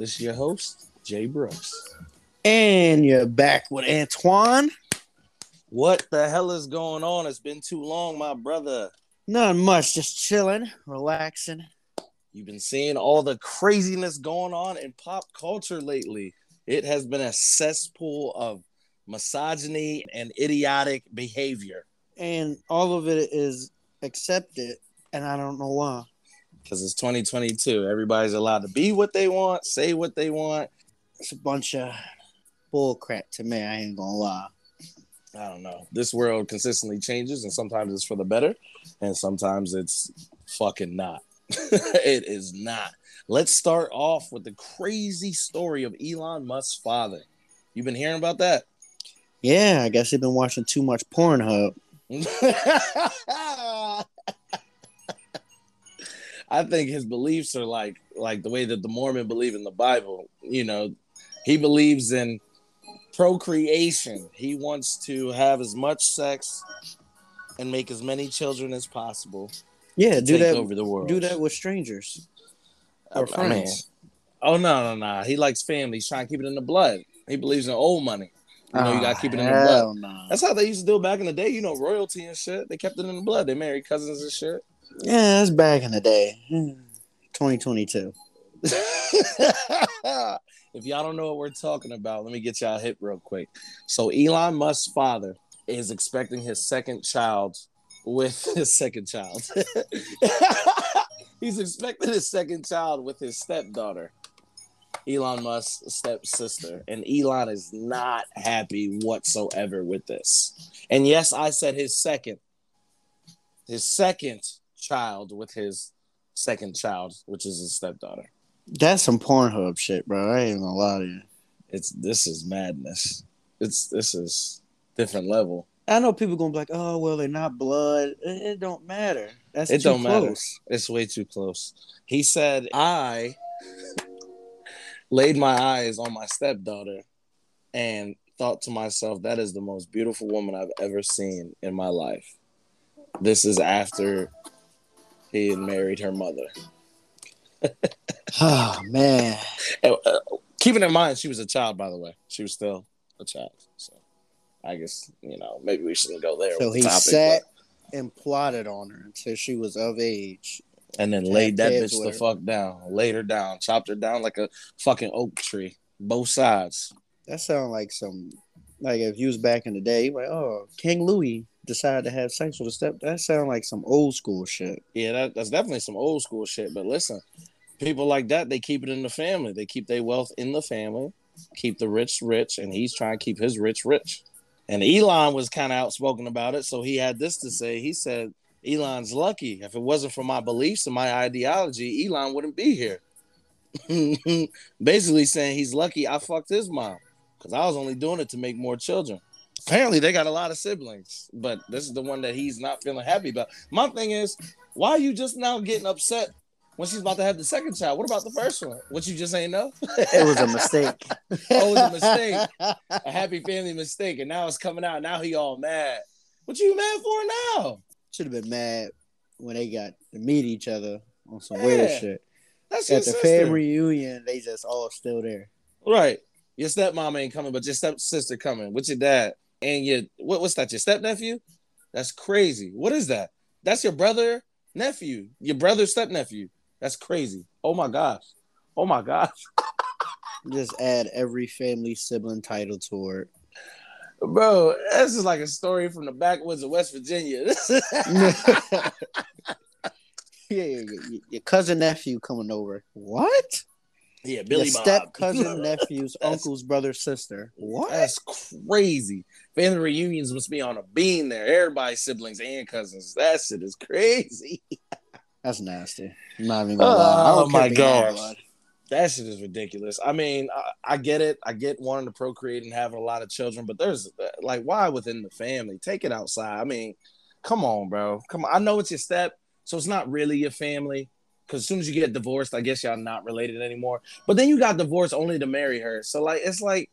This is your host, Jay Brooks. And you're back with Antoine. What the hell is going on? It's been too long, my brother. Not much, just chilling, relaxing. You've been seeing all the craziness going on in pop culture lately. It has been a cesspool of misogyny and idiotic behavior. And all of it is accepted, and I don't know why. Because it's 2022. Everybody's allowed to be what they want, say what they want. It's a bunch of bull crap to me, I ain't gonna lie. I don't know. This world consistently changes, and sometimes it's for the better, and sometimes it's fucking not. it is not. Let's start off with the crazy story of Elon Musk's father. You've been hearing about that? Yeah, I guess you've been watching too much Pornhub. I think his beliefs are like like the way that the Mormon believe in the Bible. You know, he believes in procreation. He wants to have as much sex and make as many children as possible. Yeah, do that. over the world. Do that with strangers or I mean, friends. oh no, no, no. He likes family. He's trying to keep it in the blood. He believes in old money. You know, you gotta keep it in the blood. Ah, Hell no. That's how they used to do it back in the day. You know, royalty and shit. They kept it in the blood. They married cousins and shit. Yeah, that's back in the day. Hmm. 2022. if y'all don't know what we're talking about, let me get y'all hit real quick. So Elon Musk's father is expecting his second child with his second child. He's expecting his second child with his stepdaughter, Elon Musk's stepsister. And Elon is not happy whatsoever with this. And yes, I said his second. His second child with his second child, which is his stepdaughter. That's some Pornhub shit, bro. I ain't gonna lie to you. It's this is madness. It's this is different level. I know people gonna be like, "Oh, well, they're not blood. It, it don't matter. That's It too don't matter. It's way too close. He said, I laid my eyes on my stepdaughter and thought to myself, that is the most beautiful woman I've ever seen in my life. This is after he had married her mother. Oh man, Uh, uh, keeping in mind, she was a child, by the way. She was still a child. So I guess, you know, maybe we shouldn't go there. so with he the topic, sat and plotted on her until she was of age. and then laid that bitch the her. fuck down, laid her down, chopped her down like a fucking oak tree, both sides. That sounds like some, like if you was back in the day, like, oh, King Louis decided to have sex with a step. That sounds like some old school shit. Yeah, that, that's definitely some old school shit. But listen, people like that, they keep it in the family. They keep their wealth in the family, keep the rich rich, and he's trying to keep his rich rich. And Elon was kind of outspoken about it, so he had this to say. He said, "Elon's lucky. If it wasn't for my beliefs and my ideology, Elon wouldn't be here." Basically saying he's lucky I fucked his mom because I was only doing it to make more children. Apparently, they got a lot of siblings, but this is the one that he's not feeling happy about. My thing is, why are you just now getting upset when she's about to have the second child? What about the first one? What you just ain't know? It was a mistake. Oh, it was a mistake. a happy family mistake, and now it's coming out. Now he all mad. What you mad for now? Should have been mad when they got to meet each other on some weird shit. That's At the sister. family reunion, they just all still there. right? Your stepmom ain't coming, but your stepsister coming with your dad and your what, what's that? Your step nephew? That's crazy. What is that? That's your brother nephew, your brother's stepnephew. That's crazy. Oh my gosh. Oh my gosh. Just add every family sibling title to it. Bro, this is like a story from the backwoods of West Virginia. yeah, your, your- your cousin nephew coming over. What? yeah, Billy your Bob. step cousin nephew's uncle's brother sister. What? That's crazy. Family reunions must be on a beam there. Everybody's siblings and cousins. That shit is crazy. That's nasty. I'm not even gonna lie. Oh my if they have gosh. blood. That shit is ridiculous. I mean, I, I get it. I get wanting to procreate and having a lot of children, but there's uh, like, why within the family? Take it outside. I mean, come on, bro. Come on. I know it's your step, so it's not really your family. Because as soon as you get divorced, I guess y'all not related anymore. But then you got divorced only to marry her. So like, it's like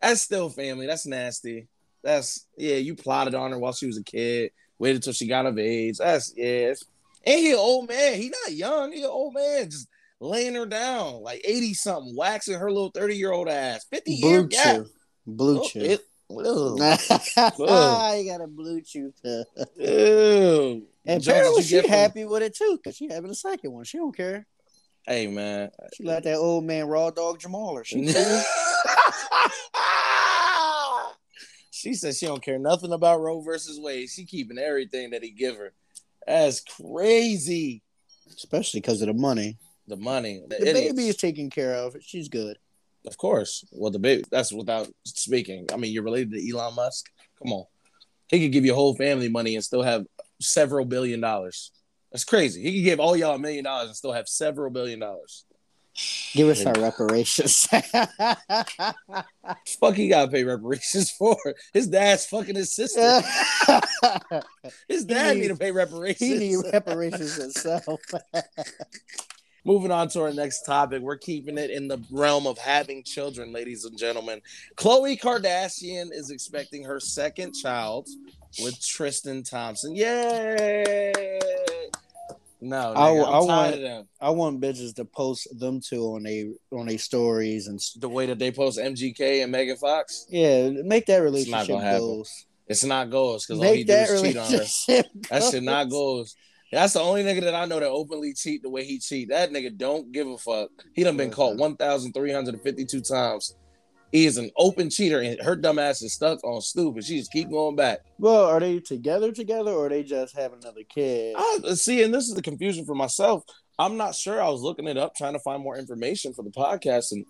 that's still family. That's nasty. That's yeah. You plotted on her while she was a kid. Waited until she got of age. That's yeah. And he an old man. He not young. He an old man. Just laying her down like 80 something, waxing her little 30 year old ass. 50 Blue year gap. Chew. Blue Oh, Chew. it- ew. Ah, you got a blue chew. Ew. And Jones, apparently she from- happy with it too, cause she having a second one. She don't care. Hey man. She like that old man raw dog Jamal or she. she said she don't care nothing about Roe versus Wade. She keeping everything that he give her. That's crazy. Especially because of the money. The money. The, The baby is taken care of. She's good. Of course. Well, the baby. That's without speaking. I mean, you're related to Elon Musk. Come on. He could give your whole family money and still have several billion dollars. That's crazy. He could give all y'all a million dollars and still have several billion dollars. Give us our reparations. Fuck, he gotta pay reparations for. His dad's fucking his sister. His dad He need to pay reparations. he need reparations himself. Moving on to our next topic, we're keeping it in the realm of having children, ladies and gentlemen. Khloe Kardashian is expecting her second child with Tristan Thompson. Yay! No, I- nigga, I want-. I want bitches to post them two on a on a stories and The way that they post MGK and Megan Fox, yeah, make that not relationship gonna happen. goals. it's not goals because all he do is cheat on her. relationship. That shit not goals. goals. That's the only nigga that I know that openly cheat the way he cheat. That nigga don't give a fuck. He done been caught 1,352 times. He is an open cheater, and her dumb ass is stuck on stupid. She just keep going back. Well, are they together together or are they just having another kid? I see, and this is the confusion for myself. I'm not sure. I was looking it up, trying to find more information for the podcast, and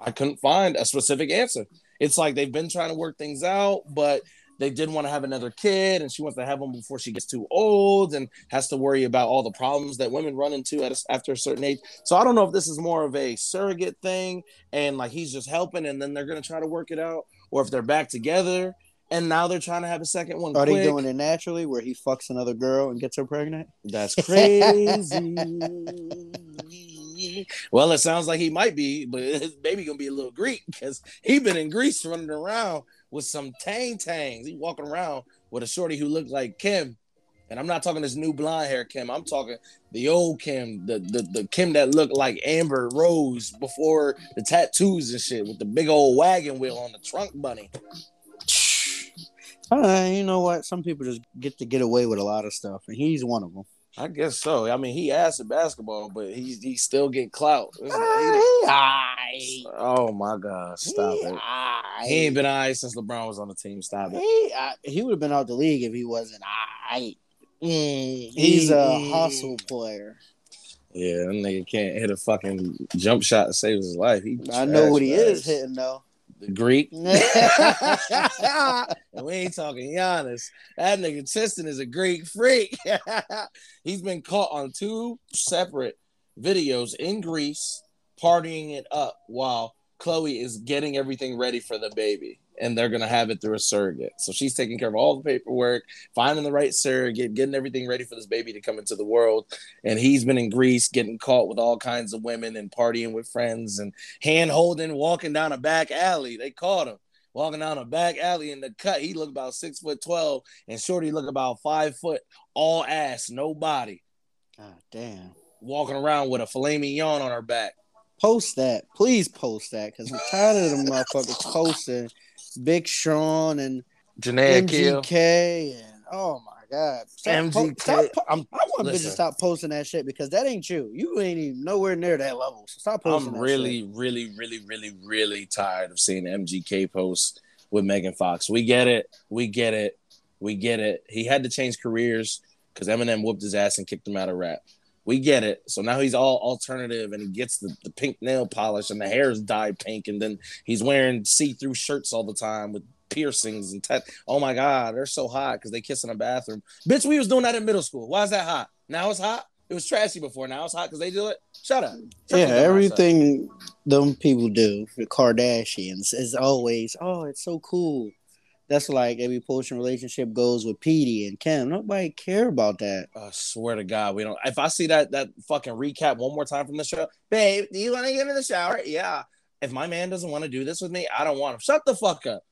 I couldn't find a specific answer. It's like they've been trying to work things out, but they didn't want to have another kid, and she wants to have one before she gets too old and has to worry about all the problems that women run into at a, after a certain age. So I don't know if this is more of a surrogate thing, and like he's just helping, and then they're gonna try to work it out, or if they're back together. And now they're trying to have a second one. Are quick. they doing it naturally where he fucks another girl and gets her pregnant? That's crazy. well, it sounds like he might be, but his baby gonna be a little Greek because he been in Greece running around with some tang tangs. He walking around with a shorty who looked like Kim. And I'm not talking this new blonde hair Kim. I'm talking the old Kim, the, the the Kim that looked like Amber Rose before the tattoos and shit, with the big old wagon wheel on the trunk bunny. Uh, you know what? Some people just get to get away with a lot of stuff, and he's one of them. I guess so. I mean, he asked at basketball, but he's he still get clout. Oh my god, stop it. He ain't been alright since LeBron was on the team. Stop it. He, I, he would have been out the league if he wasn't. I. Mm, He's a hustle player. Yeah, that nigga can't hit a fucking jump shot to save his life. He I know what he is hitting though. The Greek. we ain't talking Giannis. That nigga Tristan is a Greek freak. He's been caught on two separate videos in Greece partying it up while Khloe is getting everything ready for the baby. And they're gonna have it through a surrogate. So she's taking care of all the paperwork, finding the right surrogate, getting everything ready for this baby to come into the world. And he's been in Greece getting caught with all kinds of women and partying with friends and hand holding, walking down a back alley. They caught him walking down a back alley in the cut. He looked about six foot twelve, and Shorty looked about five foot, all ass, no body, God damn. walking around with a filet mignon on her back. Post that, please post that, because I'm tired of them motherfuckers posting Big Sean and Jhené. MGK and oh my god, stop po- MGK. stop po- I'm, I want bitches to stop posting that shit because that ain't you. You ain't even nowhere near that level. So stop posting. I'm really, shit. really, really, really, really tired of seeing MGK posts with Megan Fox. We get it. We get it. We get it. He had to change careers because Eminem whooped his ass and kicked him out of rap. We get it. So now he's all alternative and he gets the, the pink nail polish and the hair is dyed pink. And then he's wearing see through shirts all the time with piercings and tat. Oh my God, they're so hot because they kiss in a bathroom. Bitch, we was doing that in middle school. Why is that hot? Now it's hot? It was trashy before. Now it's hot because they do it. Shut up. Shut Yeah, your dumb ass up. everything them people do, the Kardashians, is always, oh, it's so cool. That's like every portion relationship goes with Petey and Kim. Nobody care about that. I swear to God, we don't. If I see that that fucking recap one more time from the show, babe, do you want to get in the shower? Yeah. If my man doesn't want to do this with me, I don't want him. Shut the fuck up.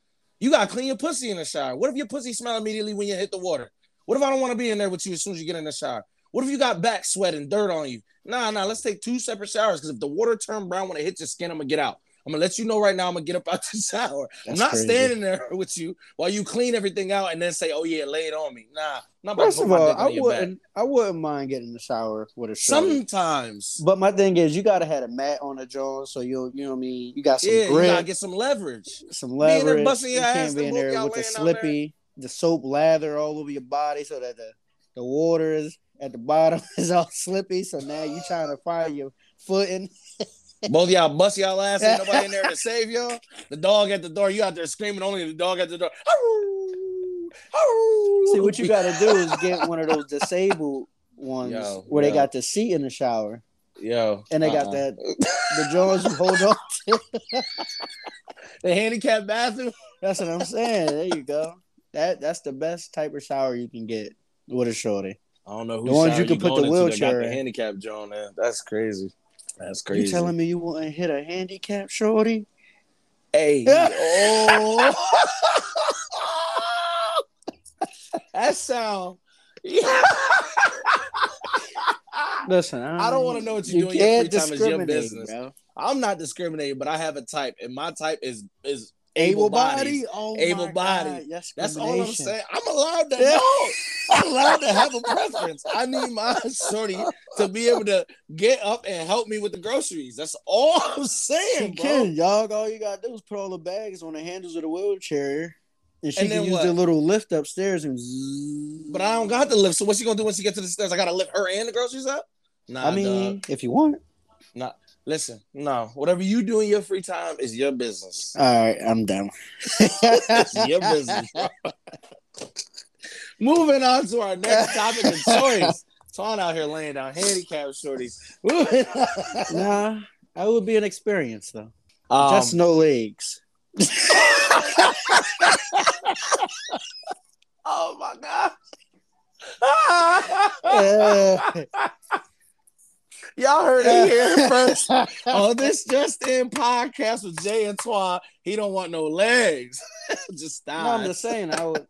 You gotta clean your pussy in the shower. What if your pussy smell immediately when you hit the water? What if I don't want to be in there with you as soon as you get in the shower? What if you got back sweat and dirt on you? Nah, nah, let's take two separate showers because if the water turn brown when it hits your skin, I'm gonna get out. I'm gonna let you know right now. I'm gonna get up out the shower. I'm not crazy. standing there with you while you clean everything out and then say, "Oh yeah, lay it on me." Nah, not First of all, I wouldn't. I wouldn't mind getting in the shower with a shorty. Sometimes, But my thing is, you gotta have a mat on the jaw, so you you know what I mean. You got some yeah, you grip, gotta get some leverage. some leverage. busting You your ass, can't be in there with the laying down there. slippy, the soap lather all over your body, so that the the water is at the bottom is all slippy. So now you're trying to find your footing. Both of y'all bust y'all ass. Ain't nobody in there to save y'all. The dog at the door. You out there screaming. Only the dog at the door. See, what you got to do is get one of those disabled ones Yo, where yo. they got the seat in the shower, Yo, and they got uh-uh. that the jaws you hold on to. the handicap bathroom. That's what I'm saying. There you go. That that's the best type of shower you can get with a shorty. I don't know who The ones you can put the going into that wheelchair got the handicap John. In. That's crazy. That's crazy. You telling me you want to hit a handicap shorty? Hey, oh, that sound. Listen, I don't wanna know what you do doing. your free time. It's your business. Bro. I'm not discriminating, but I have a type, and my type is is Able body, oh Able body. That's all I'm saying. I'm allowed to Yeah. know. I'm allowed to have a preference. I need my shorty to be able to get up and help me with the groceries. That's all I'm She saying, bro. can, dog. All you gotta do is put all the bags on the handles of the wheelchair, and she And can use what? the little lift upstairs and. zzz. But I don't got the lift. So what's she gonna do when she gets to the stairs? I gotta lift her and the groceries up. Nah, I mean, dog. if you want. nah. Listen, no. Whatever you do in your free time is your business. All right, I'm done. It's your business. Moving on to our next topic of choice. Twan out here laying down handicap shorties. Nah, I would be an experience though. Um, Just no legs. oh my god. Uh, Y'all heard it here first on this just in podcast with Jay and Twan. He don't want no legs. just stop. no, I'm just saying I would.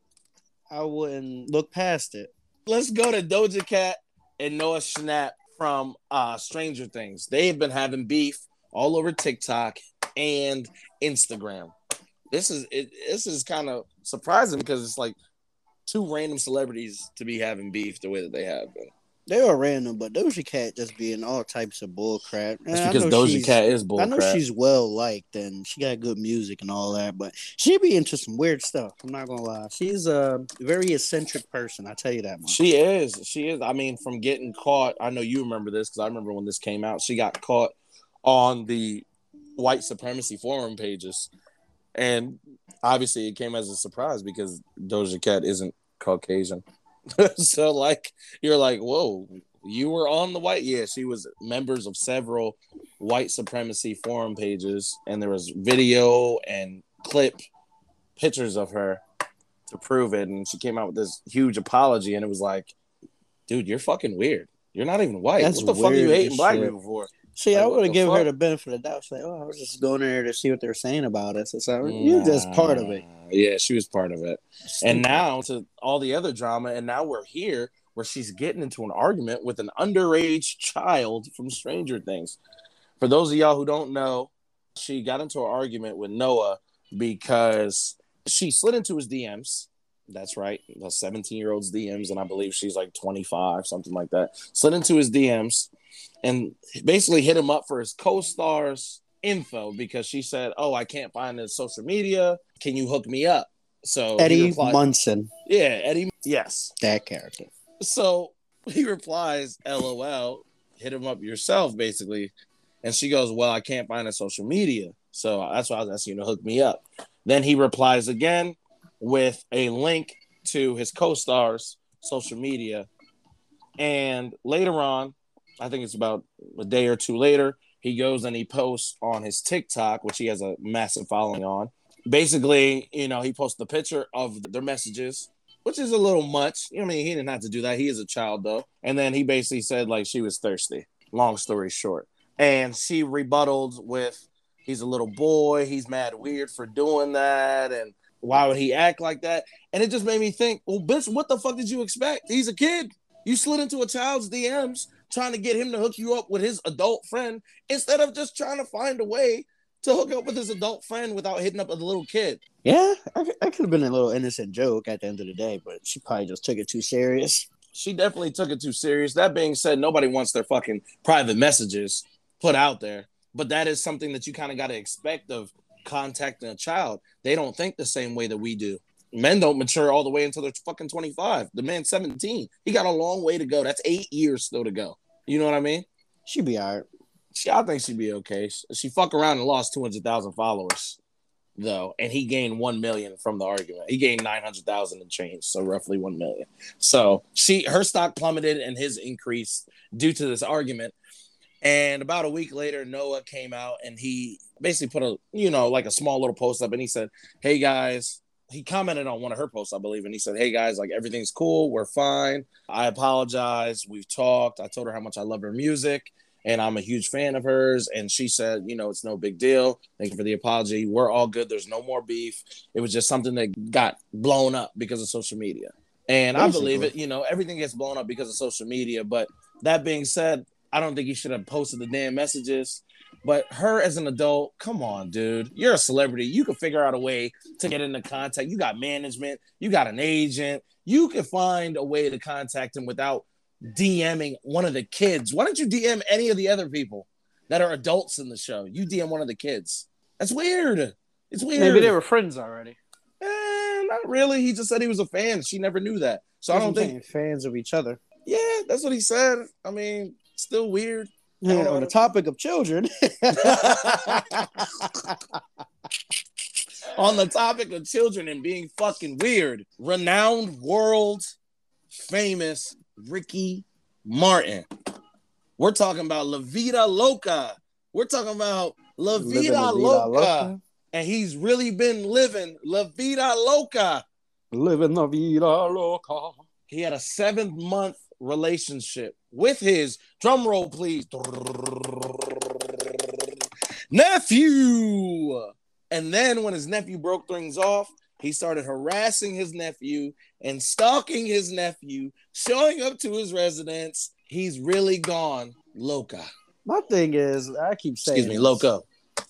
I wouldn't look past it. Let's go to Doja Cat and Noah Schnapp from uh, Stranger Things. They've been having beef all over TikTok and Instagram. This is it, this is kind of surprising because it's like two random celebrities to be having beef the way that they have been. They are random, but Doja Cat just being all types of bull crap. And because Doja Cat is I know bullcrap. she's well liked and she got good music and all that, but she be into some weird stuff. I'm not gonna lie. She's a very eccentric person. I tell you that much. She is. She is. I mean, from getting caught, I know you remember this because I remember when this came out. She got caught on the white supremacy forum pages. And obviously, it came as a surprise because Doja Cat isn't Caucasian. so, like, you're like, whoa, you were on the white. Yeah, she was members of several white supremacy forum pages. And there was video and clip pictures of her to prove it. And she came out with this huge apology, and it was like, dude, you're fucking weird. You're not even white. That's what the fuck are you hating black people for? See, I Like, what would have given her the benefit of the doubt. She's like, oh, I was just going there to see what they're saying about us. It's like, you're just part of it. Yeah, she was part of it. And now to all the other drama, and now we're here where she's getting into an argument with an underage child from Stranger Things. For those of y'all who don't know, she got into an argument with Noah because she slid into his DMs. That's right, the 17 year old's DMs, and I believe she's like 25, something like that. Slid into his DMs and basically hit him up for his co stars info because she said, Oh, I can't find his social media. Can you hook me up? So Eddie replied- Munson, yeah, Eddie. Yes. that character. So he replies, LOL, hit him up yourself, basically. And she goes, Well, I can't find a social media. So that's why I was asking you to hook me up. Then he replies again with a link to his co star's social media. And later on, I think it's about a day or two later, he goes and he posts on his TikTok, which he has a massive following on. Basically, you know, he posts the picture of their messages, which is a little much. You know, I mean, he didn't have to do that. He is a child, though. And then he basically said, like, she was thirsty. Long story short. And she rebutted with, he's a little boy. He's mad weird for doing that. And why would he act like that? And it just made me think, well, bitch, what the fuck did you expect? He's a kid. You slid into a child's DMs trying to get him to hook you up with his adult friend instead of just trying to find a way to hook up with his adult friend without hitting up a little kid. Yeah, I, I could have been a little innocent joke at the end of the day, but she probably just took it too serious. She definitely took it too serious. That being said, nobody wants their fucking private messages put out there, but that is something that you kind of got to expect of contacting a child. They don't think the same way that we do. Men don't mature all the way until they're fucking 25. The man's 17. He got a long way to go. That's eight years still to go. You know what I mean? She'd be all right. She, I think she'd be okay. She fuck around and lost 200,000 followers, though, and he gained 1 million from the argument. He gained 900,000 and change, so roughly 1 million. So she, her stock plummeted and his increased due to this argument. And about a week later, Noah came out and he basically put a, you know, like a small little post up and he said, Hey guys, he commented on one of her posts, I believe, and he said, Hey guys, like everything's cool. We're fine. I apologize. We've talked. I told her how much I love her music and I'm a huge fan of hers. And she said, You know, it's no big deal. Thank you for the apology. We're all good. There's no more beef. It was just something that got blown up because of social media. And Basically. I believe it. You know, everything gets blown up because of social media. But that being said, I don't think he should have posted the damn messages. But her as an adult, come on, dude. You're a celebrity. You can figure out a way to get into contact. You got management, you got an agent. You can find a way to contact him without DMing one of the kids. Why don't you DM any of the other people that are adults in the show? You DM one of the kids. That's weird. It's weird. Maybe they were friends already. Eh, not really. He just said he was a fan. She never knew that. So I don't think fans of each other. Yeah, that's what he said. I mean, still weird. On the topic of children. on the topic of children and being fucking weird, renowned world famous Ricky Martin. We're talking about La Vida Loca. We're talking about La Vida, La Vida Loca. Loca. And he's really been living La Vida Loca. Living La Vida Loca. He had a seven month relationship with his drum roll, please. Nephew. And then when his nephew broke things off, he started harassing his nephew and stalking his nephew, showing up to his residence. He's really gone loca. My thing is, I keep saying, excuse me, loco,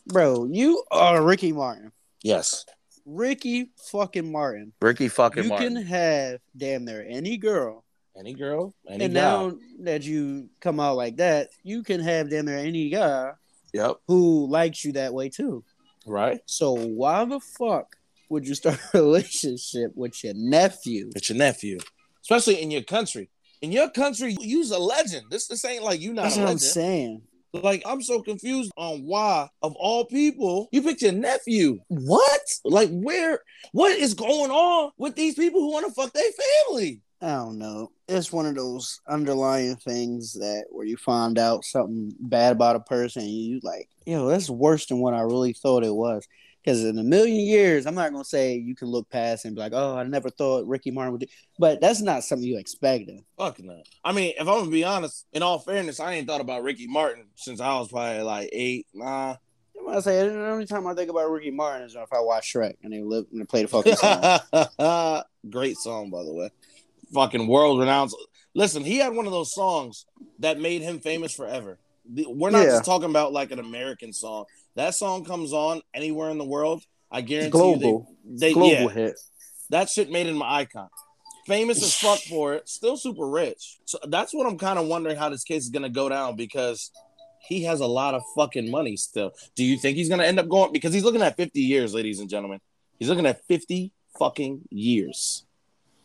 bro. You are Ricky Martin. Yes, Ricky fucking Martin. Ricky fucking. Martin. You Martin. can have damn near any girl any girl, any and guy. now that you come out like that, you can have them there any guy. Yep. Who likes you that way too? Right. So why the fuck would you start a relationship with your nephew? With your nephew, especially in your country. In your country, you's a legend. This this ain't like you not. That's what legend. I'm saying. Like I'm so confused on why, of all people, you picked your nephew. What? Like where? What is going on with these people who want to fuck their family? I don't know. It's one of those underlying things that where you find out something bad about a person and you like, yo, that's worse than what I really thought it was. Because in a million years, I'm not gonna say you can look past and be like, oh, I never thought Ricky Martin would do, but that's not something you expected. Fuck no. I mean, if I'm gonna be honest, in all fairness, I ain't thought about Ricky Martin since I was probably like eight, nah. I say the only time I think about Ricky Martin is if I watch Shrek and they live and they play the fucking song. Great song, by the way fucking world renowned. Listen, he had one of those songs that made him famous forever. We're not yeah. just talking about like an American song. That song comes on anywhere in the world. I guarantee global. you they, they global yeah, hit. That shit made him an icon. Famous as fuck for it, still super rich. So that's what I'm kind of wondering how this case is gonna go down because he has a lot of fucking money still. Do you think he's gonna end up going because he's looking at 50 years, ladies and gentlemen? He's looking at 50 fucking years.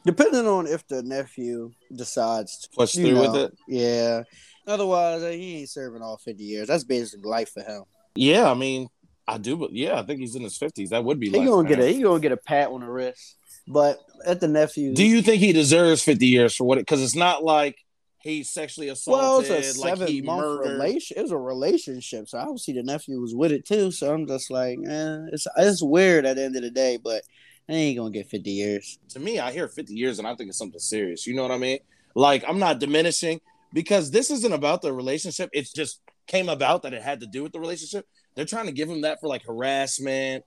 Depending on if the nephew decides to push through know, with it. Yeah. Otherwise, uh, he ain't serving all 50 years. That's basically life for him. Yeah, I mean, I do, but yeah, I think he's in his 50s. That would be he gonna get a he gonna get a pat on the wrist. But at the nephew, do you think he deserves 50 years for what? Because it's not like he sexually assaulted. Well, it's a seven like month relation. It was a relationship, so obviously the nephew was with it too. So I'm just like, eh, it's it's weird at the end of the day, but I ain't gonna get 50 years. To me, I hear 50 years and I think it's something serious. You know what I mean? Like, I'm not diminishing because this isn't about the relationship. It just came about that it had to do with the relationship. They're trying to give him that for like harassment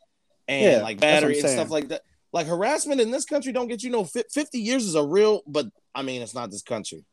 and yeah, like battery and stuff like that. Like harassment in this country don't get you no 50 years is a real, but I mean, it's not this country.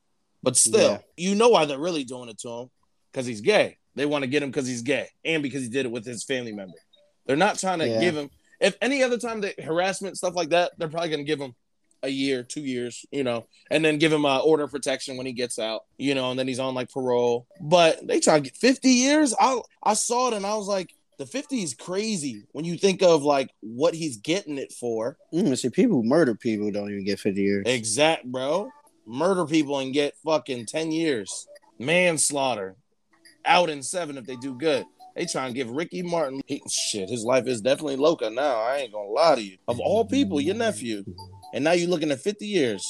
But still, Yeah. you know why they're really doing it to him because he's gay. They want to get him because he's gay and because he did it with his family member. They're not trying to Yeah. give him. If any other time they harassment stuff like that, they're probably going to give him a year, two years, you know, and then give him a order of protection when he gets out, you know, and then he's on like parole. But they try to get 50 years. I I saw it and I was like, the 50 is crazy when you think of like what he's getting it for. Mm, see, people who murder people don't even get 50 years. Exact, bro. Murder people and get fucking 10 years. Manslaughter. Out in seven if they do good. They try to give Ricky Martin he, shit. His life is definitely loca now. I ain't gonna lie to you. Of all people, your nephew, and now you're looking at 50 years.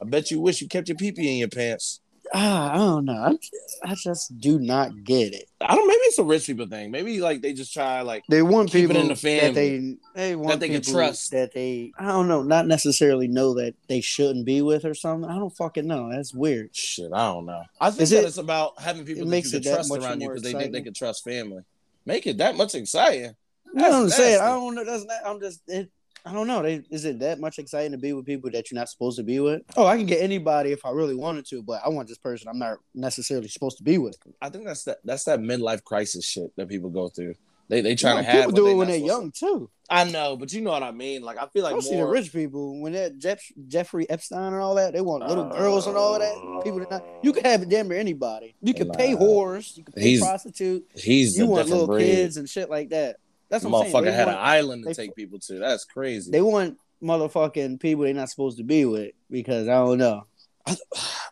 I bet you wish you kept your pee in your pants. Ah, I don't know. I, I just do not get it. I don't. Maybe it's a rich people thing. Maybe like they just try like They want Keep it people in the that family. they they want they can people trust. that they I don't know, not necessarily know that they shouldn't be with or something. I don't fucking know. That's weird. shit. I don't know. I think Is that it- it's about having people it that makes you it can that trust much around you because they think they can trust family. Make it that much exciting. You know what I'm That's saying? I don't know. That's not. I'm just. It, I don't know. They, is it that much exciting to be with people that you're not supposed to be with? Oh, I can get anybody if I really wanted to, but I want this person I'm not necessarily supposed to be with. I think that's that that's that midlife crisis shit that people go through. They they trying No, to have people do it when they're supposed young too. I know, but you know what I mean. Like I feel like I see the rich people when that Jeff, Jeffrey Epstein and all that. They want little Uh, girls and all that. People that not. You can have damn near anybody. You can pay Nah. whores. You can pay He's- prostitute. He's You a want little breed. kids and shit like that. That's what I'm saying. Motherfucker had want, an island to they- take people to. That's crazy. they want motherfucking people they're not supposed to be with because I don't know.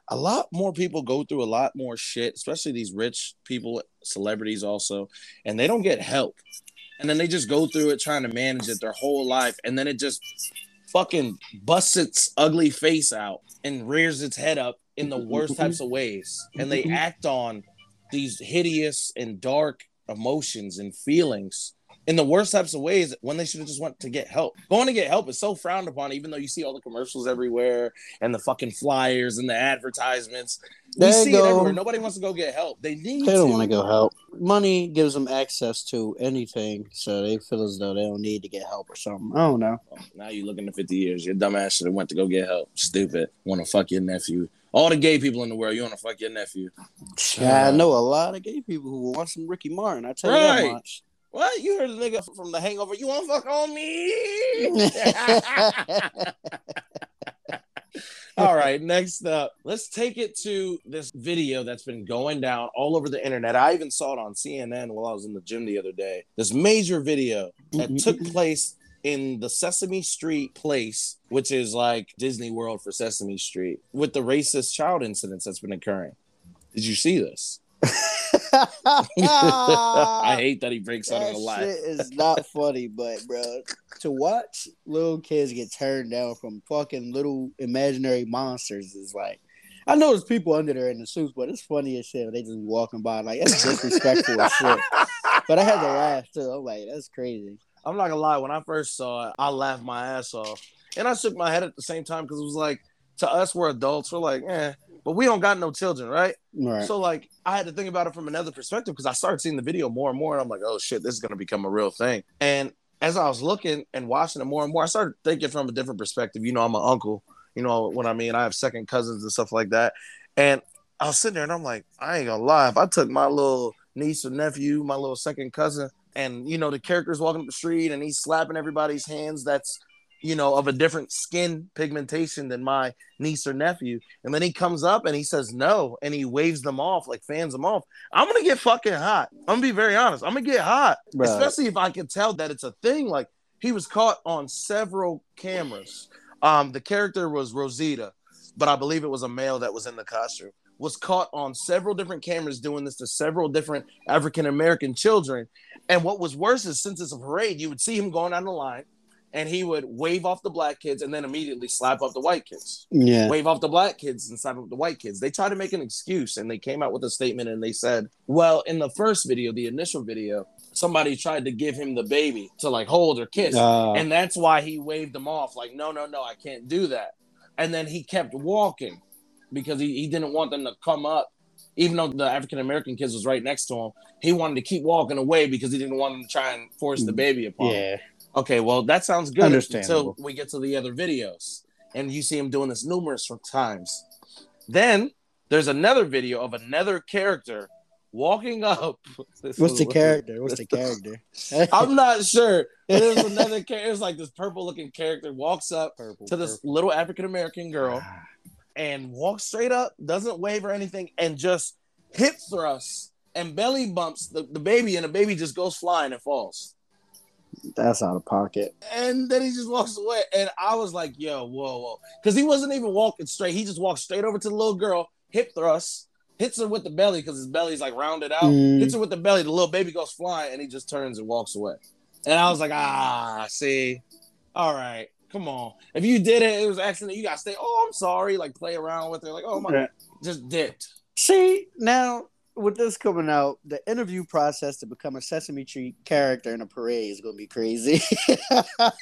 a lot more people go through a lot more shit, especially these rich people, celebrities also, and they don't get help. And then they just go through it trying to manage it their whole life, and then it just fucking busts its ugly face out and rears its head up in the worst types of ways. And they act on these hideous and dark emotions and feelings in the worst types of ways when they should have just went to get help. Going to get help is so frowned upon, even though you see all the commercials everywhere and the fucking flyers and the advertisements. There you see it go. everywhere. Nobody wants to go get help. They need They don't want to go help. Money gives them access to anything, so they feel as though they don't need to get help or something. I don't know. Now you looking at 50 years. Your dumb ass should have went to go get help. Stupid. Want to fuck your nephew. All the gay people in the world, you want to fuck your nephew. I know a lot of gay people who want some Ricky Martin. I tell you that much. What? You heard the nigga from the hangover. You want to fuck on me? All right, next up, let's take it to this video that's been going down all over the internet. I even saw it on CNN while I was in the gym the other day. This major video that mm-hmm. took place in the Sesame Street place, which is like Disney World for Sesame Street, with the racist child incidents that's been occurring. Did you see this? I hate that he breaks out that in a lie. shit is not funny, but bro, to watch little kids get turned down from fucking little imaginary monsters is like. I know there's people under there in the suits, but it's funny as shit. They just walking by like that's disrespectful as shit. But I had to laugh too. I'm like, that's crazy. I'm not gonna lie. When I first saw it, I laughed my ass off, and I shook my head at the same time because it was like, to us, we're adults. We're like, eh, but we don't got no children, right? Right. So like, I had to think about it from another perspective because I started seeing the video more and more, and I'm like, oh shit, this is gonna become a real thing. And as I was looking and watching it more and more, I started thinking from a different perspective. You know, I'm an uncle. You know what I mean? I have second cousins and stuff like that. And I was sitting there and I'm like, I ain't gonna lie. If I took my little niece or nephew, my little second cousin, and you know, the character's walking up the street and he's slapping everybody's hands that's you know of a different skin pigmentation than my niece or nephew. And then he comes up and he says no and he waves them off, like fans them off. I'm gonna get fucking hot. I'm gonna be very honest. I'm gonna get hot. Bruh. Especially if I can tell that it's a thing. Like he was caught on several cameras. Um, the character was Rosita, but I believe it was a male that was in the costume. Was caught on several different cameras doing this to several different African American children. And what was worse is since it's a parade, you would see him going down the line and he would wave off the black kids and then immediately slap up the white kids Yeah. wave off the black kids and slap up the white kids. They tried to make an excuse and they came out with a statement and they said, well, in the first video, the initial video, somebody tried to give him the baby to like hold or kiss. Uh, and that's why he waved them off, like, no, no, no, I can't do that. And then he kept walking because he, he didn't want them to come up. Even though the African American kids was right next to him, he wanted to keep walking away because he didn't want them to try and force the baby upon him. Okay, well, that sounds good until we get to the other videos. And you see him doing this numerous times. Then there's another video of another character walking up. What's the character? What's the character? I'm not sure. There's another character. It's like this purple looking character walks up Purple, to this purple. little African American girl Ah. and walks straight up, doesn't wave or anything, and just hip thrusts and belly bumps the, the baby, and the baby just goes flying and falls. That's out of pocket. And then he just walks away. And I was like, yo, whoa, whoa. Because he wasn't even walking straight. He just walked straight over to the little girl, hip thrust, hits her with the belly because his belly's like rounded out. Mm. Hits her with the belly. The little baby goes flying and he just turns and walks away. And I was like, ah, see. All right. Come on. If you did it, it was accident. You got to stay. Oh, I'm sorry. Like play around with her. Like, oh my Yeah. Just dipped. See now with this coming out, the interview process to become a Sesame Street character in a parade is gonna be crazy.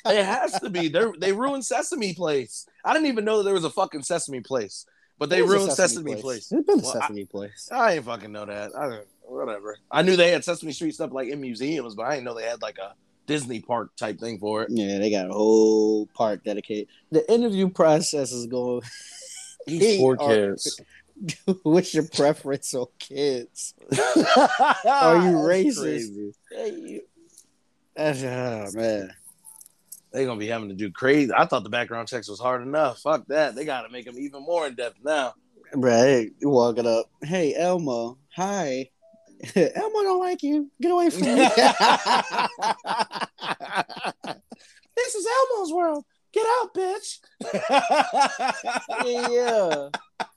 It has to be. They they ruined Sesame Place. I didn't even know that there was a fucking Sesame Place, but they ruined Sesame, Place. There's been a Well, I- Sesame Place. I ain't fucking know that. I don't, whatever. I knew they had Sesame Street stuff like in museums, but I didn't know they had like a Disney park type thing for it. Yeah, they got a whole park dedicated. The interview process is going. These poor are- kids. What's your preference on kids? Are you racist? That's, oh man, They're gonna be having to do crazy. I thought the background checks was hard enough. Fuck that. They gotta make them even more in depth now. hey, you walking up. Hey, Elmo. Hi. Elmo don't like you. Get away from me. this is Elmo's world. Get out, bitch. yeah.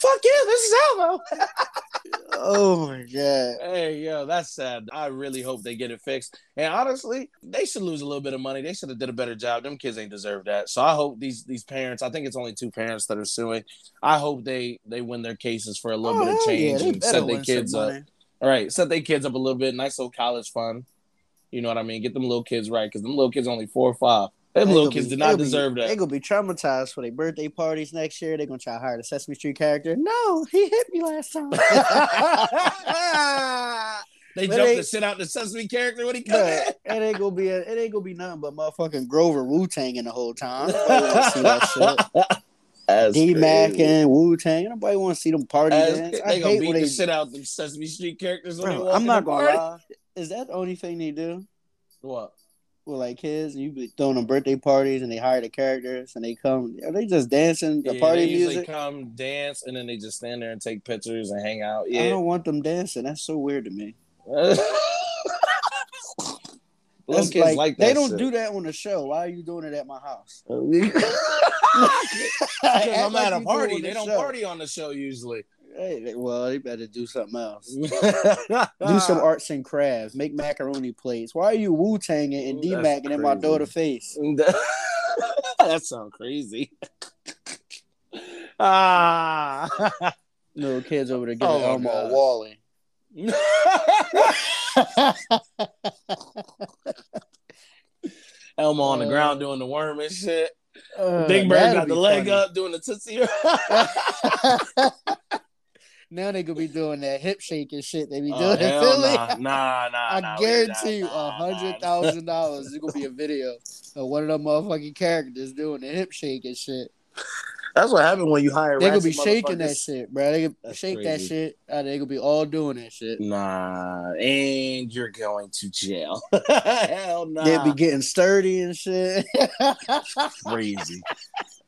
Fuck you. This is Elmo. oh my god. Hey, yo, that's sad. I really hope they get it fixed. And honestly, they should lose a little bit of money. They should have did a better job. Them kids ain't deserve that. So I hope these these parents. I think it's only two parents that are suing. I hope they they win their cases for a little Oh, bit of oh, yeah, change and set their kids up. money. All right, set their kids up a little bit. Nice little college fun. You know what I mean? Get them little kids right because them little kids only four or five. Them They little kids be- did not gonna be- deserve They that. gonna be traumatized for their birthday parties next year. They're gonna try to hire the Sesame Street character. No, he hit me last time. they But jumped they- the shit out the Sesame character when he come Bruh, in. it ain't gonna be a, it ain't gonna be nothing but motherfucking Grover Wu Tang in the whole time. Nobody wanna see that shit. That's D Mac and Wu Tang. Nobody want to see them party That's- dance. they I gonna hate beat the they. shit out the Sesame Street characters they Bro, I'm not gonna lie. Is that the only thing they do What? With like kids? You be throwing them birthday parties and they hire the characters and they come. Are they just dancing the Yeah, party they music? come dance and then they just stand there and take pictures and hang out. Yeah. I don't want them dancing. That's so weird to me. That's kids like, like, they don't shit. do that on the show. Why are you doing it at my house? Because I'm like at a party. They the don't show. party on the show usually. Hey, well, they better do something else. do some arts and crafts. Make macaroni plates. Why are you Wu Tanging and D Macking in my crazy. daughter's face? that sounds crazy. ah. Little kids over there getting Oh, my Elmo. Wally. Elmo on the Uh, ground doing the worm and shit. Uh, Big Bird got the leg funny. up doing the tootsie. Now they gonna be doing that hip shake and shit they be Oh, doing in hell Philly. Nah, nah, nah. I nah, guarantee you, nah, a nah, hundred nah. dollars is gonna be a video of one of them motherfucking characters doing the hip shake and shit. That's what happened when you hire. They gonna be shaking that shit, bro. They could That's shake that shit. Uh, they gonna be all doing that shit. Nah, and you're going to jail. Hell no. They be getting sturdy and shit. crazy.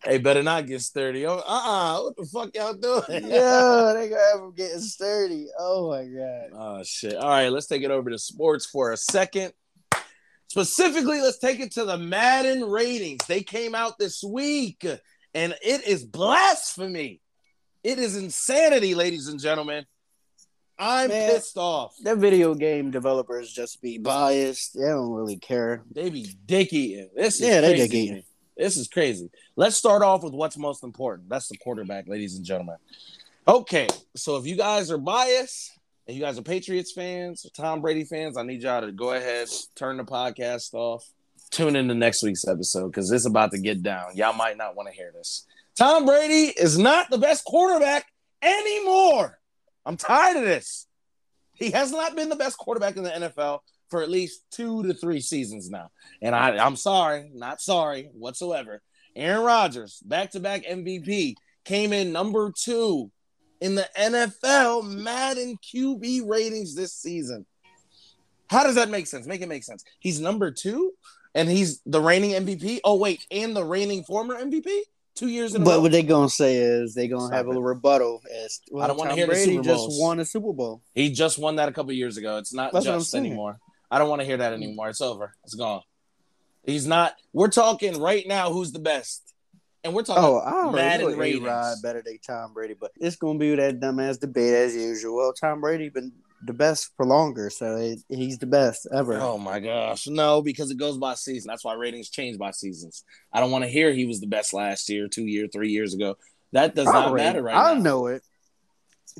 Hey, better not get sturdy. Oh, uh-uh. What the fuck y'all doing? yeah, they gonna have them getting sturdy. Oh my god. Oh shit. All right, let's take it over to sports for a second. Specifically, let's take it to the Madden ratings. They came out this week, and it is blasphemy. It is insanity, ladies and gentlemen. I'm Man. pissed off. That video game developers just be biased. They don't really care. They be dick eating. This is Yeah, they dick eating. This is crazy. Let's start off with what's most important. That's the quarterback, ladies and gentlemen. Okay, so if you guys are biased and you guys are Patriots fans, Tom Brady fans, I need y'all to go ahead, turn the podcast off, tune in to next week's episode because it's about to get down. Y'all might not want to hear this. Tom Brady is not the best quarterback anymore. I'm tired of this. He has not been the best quarterback in the NFL for at least two to three seasons now. And I, I'm sorry, not sorry whatsoever. Aaron Rodgers, back to back MVP, came in number two in the NFL Madden QB ratings this season. How does that make sense? Make it make sense. He's number two and he's the reigning MVP. Oh, wait, and the reigning former MVP? Two years in a But what they're gonna say is they're gonna Stop have it. a rebuttal as well, I don't wanna Tom hear the Brady Super just won a Super Bowl. He just won that a couple years ago. It's not That's just anymore. I don't want to hear that mm-hmm. anymore. It's over. It's gone. He's not. We're talking right now. Who's the best? And we're talking. Oh, I already Madden know ratings. A-Rod better than Tom Brady, but it's gonna be that dumbass debate as usual. Well, Tom Brady been the best for longer, so it, he's the best ever. Oh my gosh, no, because it goes by season. That's why ratings change by seasons. I don't want to hear he was the best last year, two year, three years ago. That does not Already. matter right I now. know it.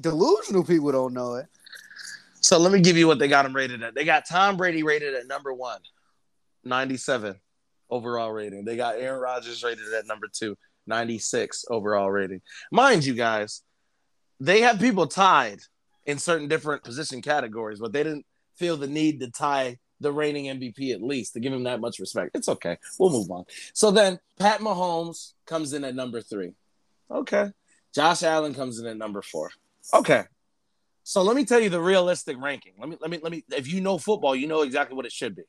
Delusional people don't know it. So let me give you what they got him rated at. They got Tom Brady rated at number one, 97 overall rating. They got Aaron Rodgers rated at number two, 96 overall rating. Mind you, guys, they have people tied in certain different position categories, but they didn't feel the need to tie the reigning MVP at least to give him that much respect. It's okay. We'll move on. So then Pat Mahomes comes in at number three. Okay. Josh Allen comes in at number four. Okay. So let me tell you the realistic ranking. Let me let me let me if you know football, you know exactly what it should be.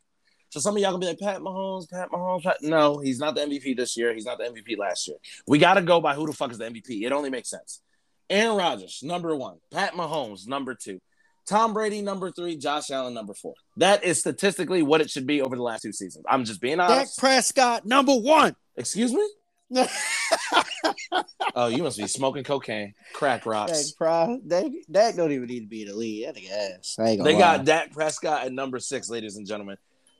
So some of y'all gonna be like Pat Mahomes, Pat Mahomes. Pat. No, he's not the MVP this year. He's not the MVP last year. We got to go by who the fuck is the MVP. It only makes sense. Aaron Rodgers, number one. Pat Mahomes, number two. Tom Brady, number three. Josh Allen, number four. That is statistically what it should be over the last two seasons. I'm just being honest. Dak. Prescott, number one. Excuse me. Oh, you must be smoking cocaine, crack rocks. Pro- Dak, Dak don't even need to be in the lead. That nigga ass. I They lie. got Dak Prescott at number six, ladies and gentlemen.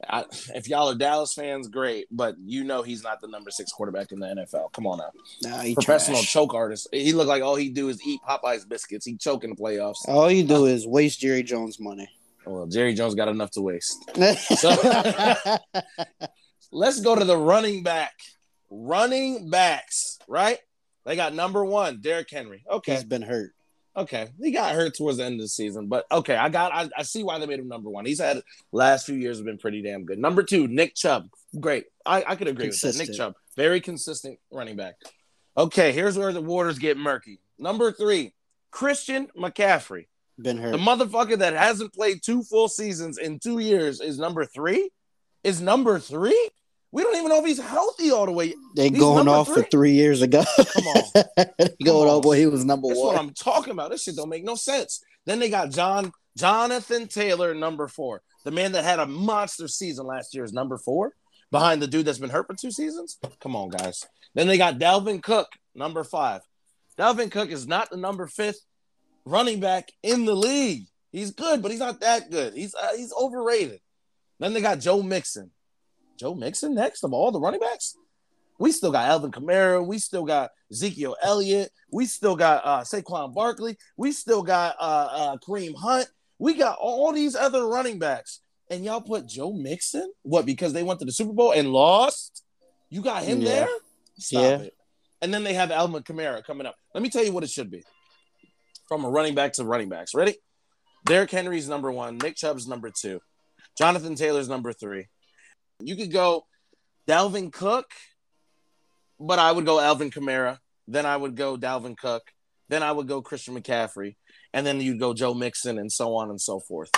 I, if y'all are Dallas fans, great, but you know he's not the number six quarterback in the NFL. Come on now, Nah, professional trash. choke artist. He look like all he do is eat Popeyes biscuits. He choke in the playoffs. All you do is waste Jerry Jones money. Well, Jerry Jones got enough to waste. so, Let's go to the running back. Running backs, right? They got number one, Derrick Henry. Okay, He's been hurt. Okay, he got hurt towards the end of the season, but okay, I got I, I see why they made him number one. He's had last few years have been pretty damn good. Number two, Nick Chubb, great. I, I could agree with that. Nick Chubb, very consistent running back. Okay, here's where the waters get murky. Number three, Christian McCaffrey, Been hurt. the motherfucker that hasn't played two full seasons in two years, is number three. Is number three? We don't even know if he's healthy all the way. they he's going off for three? three years ago. Come on. going on. off when he was number That's one. That's what I'm talking about. This shit don't make no sense. Then they got John Jonathan Taylor, number four. The man that had a monster season last year is number four, behind the dude that's been hurt for two seasons. Come on, guys. Then they got Dalvin Cook, number five. Dalvin Cook is not the number fifth running back in the league. He's good, but he's not that good. He's uh, he's overrated. Then they got Joe Mixon. Joe Mixon next of all the running backs. We still got Alvin Kamara. We still got Ezekiel Elliott. We still got uh, Saquon Barkley. We still got uh, uh, Kareem Hunt. We got all these other running backs. And y'all put Joe Mixon? What, because they went to the Super Bowl and lost? You got him Yeah. there? Stop Yeah. it. And then they have Alvin Kamara coming up. Let me tell you what it should be. From a running back to running backs. Ready? Derrick Henry's number one. Nick Chubb's number two. Jonathan Taylor's number three. You could go Dalvin Cook, but I would go Alvin Kamara. Then I would go Dalvin Cook. Then I would go Christian McCaffrey. And then you'd go Joe Mixon and so on and so forth.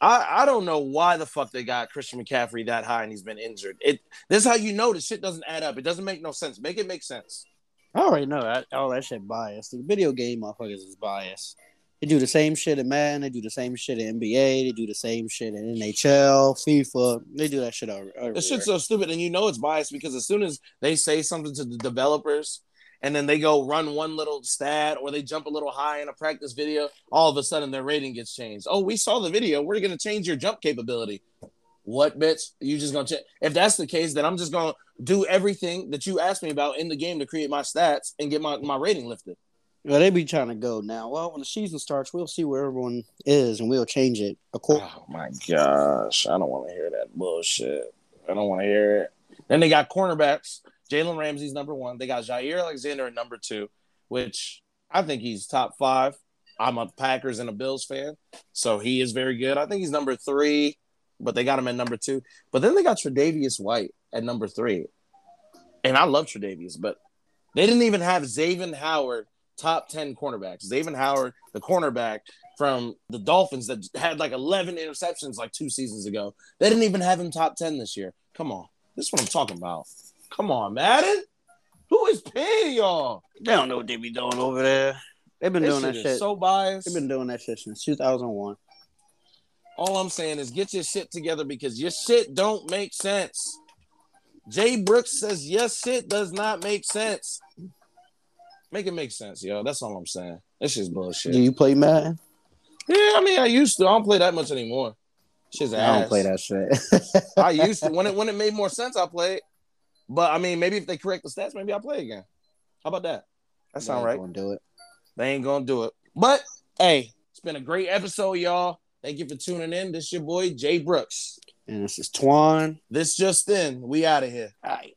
I, I don't know why the fuck they got Christian McCaffrey that high and he's been injured. It this is how you know this shit doesn't add up. It doesn't make no sense. Make it make sense. I already know that. All that shit biased. The video game motherfuckers is biased. They do the same shit in Madden. They do the same shit in NBA. They do the same shit in NHL, FIFA. They do that shit over. This shit's so stupid, and you know it's biased because as soon as they say something to the developers, and then they go run one little stat or they jump a little high in a practice video, all of a sudden their rating gets changed. Oh, we saw the video. We're gonna change your jump capability. What, bitch? You just gonna change? If that's the case, then I'm just gonna do everything that you asked me about in the game to create my stats and get my, my rating lifted. Well, they be trying to go now. Well, when the season starts, we'll see where everyone is, and we'll change it. Oh my gosh, I don't want to hear that bullshit. I don't want to hear it. Then they got cornerbacks. Jalen Ramsey's number one. They got Jaire Alexander at number two, which I think he's top five. I'm a Packers and a Bills fan, so he is very good. I think he's number three, but they got him at number two. But then they got Tre'Davious White at number three. and I love Tre'Davious, but they didn't even have Xavier Howard top 10 cornerbacks. Xavier Howard, the cornerback from the Dolphins that had like 11 interceptions like two seasons ago. They didn't even have him top 10 this year. Come on. This is what I'm talking about. Come on, Madden. Who is paying y'all? They don't know what they be doing over there. They've been This doing that shit shit. so biased. They've been doing that shit since 2001. All I'm saying is get your shit together because your shit don't make sense. Jay Brooks says yes, shit does not make sense. Make it make sense, yo. That's all I'm saying. This shit's bullshit. Do you play Madden? Yeah, I mean, I used to. I don't play that much anymore. Shit's ass. I don't play that shit. I used to. When it when it made more sense, I played. But I mean, maybe if they correct the stats, maybe I'll play again. How about that? That sound right. Gonna do it. They ain't gonna do it. But hey, it's been a great episode, y'all. Thank you for tuning in. This your boy Jay Brooks. And this is Twan. This just in. We out of here. All right.